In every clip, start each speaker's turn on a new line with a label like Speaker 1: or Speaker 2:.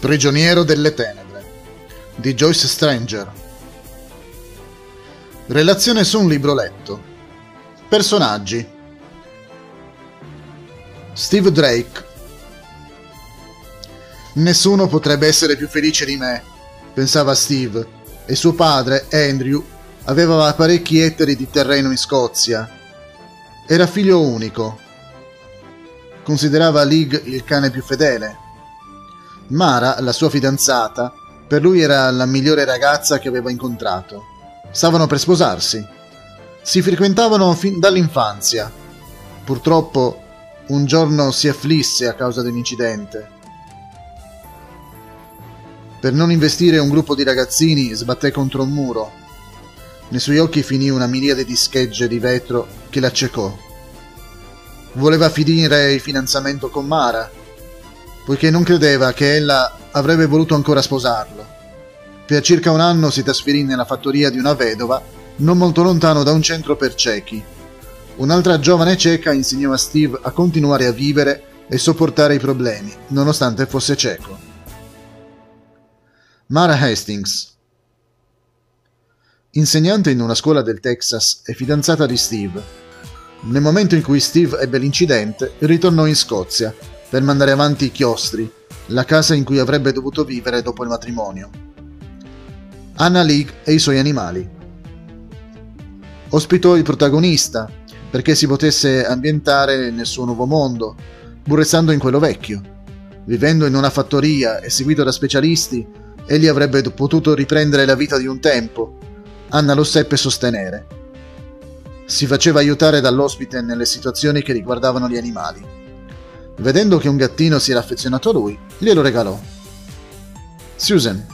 Speaker 1: Prigioniero delle tenebre di Joyce Stranger. Relazione su un libro letto. Personaggi. Steve Drake. Nessuno potrebbe essere più felice di me, pensava Steve, e suo padre, Andrew, aveva parecchi ettari di terreno in Scozia. Era figlio unico. Considerava League il cane più fedele Mara, la sua fidanzata, per lui era la migliore ragazza che aveva incontrato. Stavano per sposarsi. Si frequentavano fin dall'infanzia. Purtroppo un giorno si afflisse a causa di un incidente. Per non investire un gruppo di ragazzini sbatté contro un muro. Nei suoi occhi finì una miriade di schegge di vetro che l'accecò. Voleva finire il fidanzamento con Mara, poiché non credeva che ella avrebbe voluto ancora sposarlo. Per circa un anno si trasferì nella fattoria di una vedova, non molto lontano da un centro per ciechi. Un'altra giovane cieca insegnò a Steve a continuare a vivere e sopportare i problemi, nonostante fosse cieco. Mara Hastings Insegnante in una scuola del Texas e fidanzata di Steve. Nel momento in cui Steve ebbe l'incidente, ritornò in Scozia per mandare avanti i chiostri, la casa in cui avrebbe dovuto vivere dopo il matrimonio. Anna League e i suoi animali. Ospitò il protagonista perché si potesse ambientare nel suo nuovo mondo, pur restando in quello vecchio. Vivendo in una fattoria e seguito da specialisti, egli avrebbe potuto riprendere la vita di un tempo. Anna lo seppe sostenere. Si faceva aiutare dall'ospite nelle situazioni che riguardavano gli animali Vedendo che un gattino si era affezionato a lui, glielo regalò. Susan.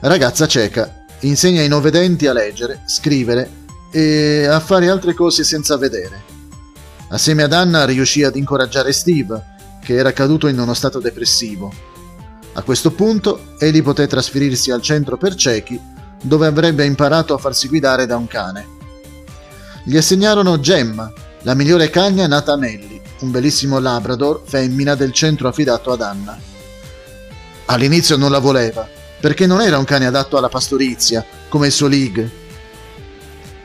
Speaker 1: Ragazza cieca, insegna ai non vedenti a leggere, scrivere e a fare altre cose senza vedere. Assieme ad Anna riuscì ad incoraggiare Steve, che era caduto in uno stato depressivo. A questo punto egli poté trasferirsi al centro per ciechi, dove avrebbe imparato a farsi guidare da un cane. Gli assegnarono Gemma, la migliore cagna nata a Melli, un bellissimo Labrador femmina del centro affidato ad Anna. All'inizio non la voleva, perché non era un cane adatto alla pastorizia, come il suo League.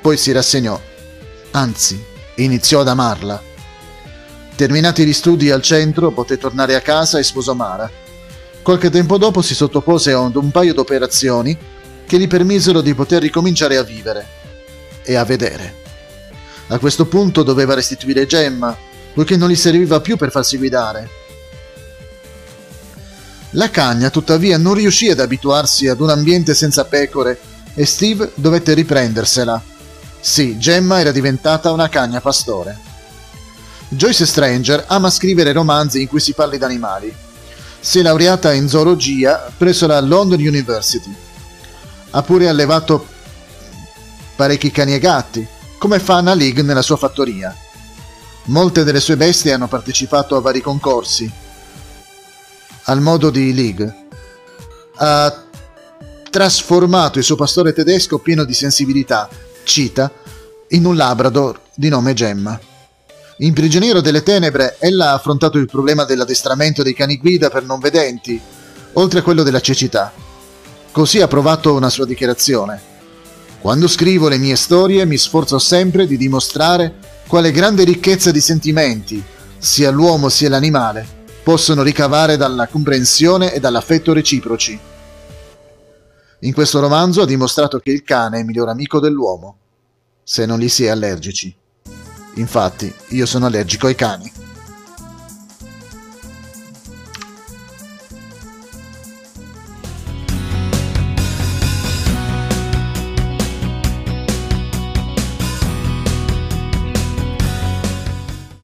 Speaker 1: Poi si rassegnò, anzi, iniziò ad amarla. Terminati gli studi al centro, poté tornare a casa e sposò Mara. Qualche tempo dopo si sottopose a un paio d'operazioni che gli permisero di poter ricominciare a vivere e a vedere. A questo punto doveva restituire Gemma, poiché non gli serviva più per farsi guidare. La cagna tuttavia non riuscì ad abituarsi ad un ambiente senza pecore e Steve dovette riprendersela. Sì, Gemma era diventata una cagna pastore. Joyce Stranger ama scrivere romanzi in cui si parli d'animali. Si è laureata in zoologia presso la London University. Ha pure allevato parecchi cani e gatti, come fa Anna League nella sua fattoria. Molte delle sue bestie hanno partecipato a vari concorsi. Al modo di League. Ha trasformato il suo pastore tedesco pieno di sensibilità, Cita, in un labrador di nome Gemma. In Prigioniero delle Tenebre, ella ha affrontato il problema dell'addestramento dei cani guida per non vedenti, oltre a quello della cecità. Così ha provato una sua dichiarazione. Quando scrivo le mie storie mi sforzo sempre di dimostrare quale grande ricchezza di sentimenti, sia l'uomo sia l'animale, possono ricavare dalla comprensione e dall'affetto reciproci. In questo romanzo ha dimostrato che il cane è il miglior amico dell'uomo, se non gli si è allergici. Infatti, io sono allergico ai cani.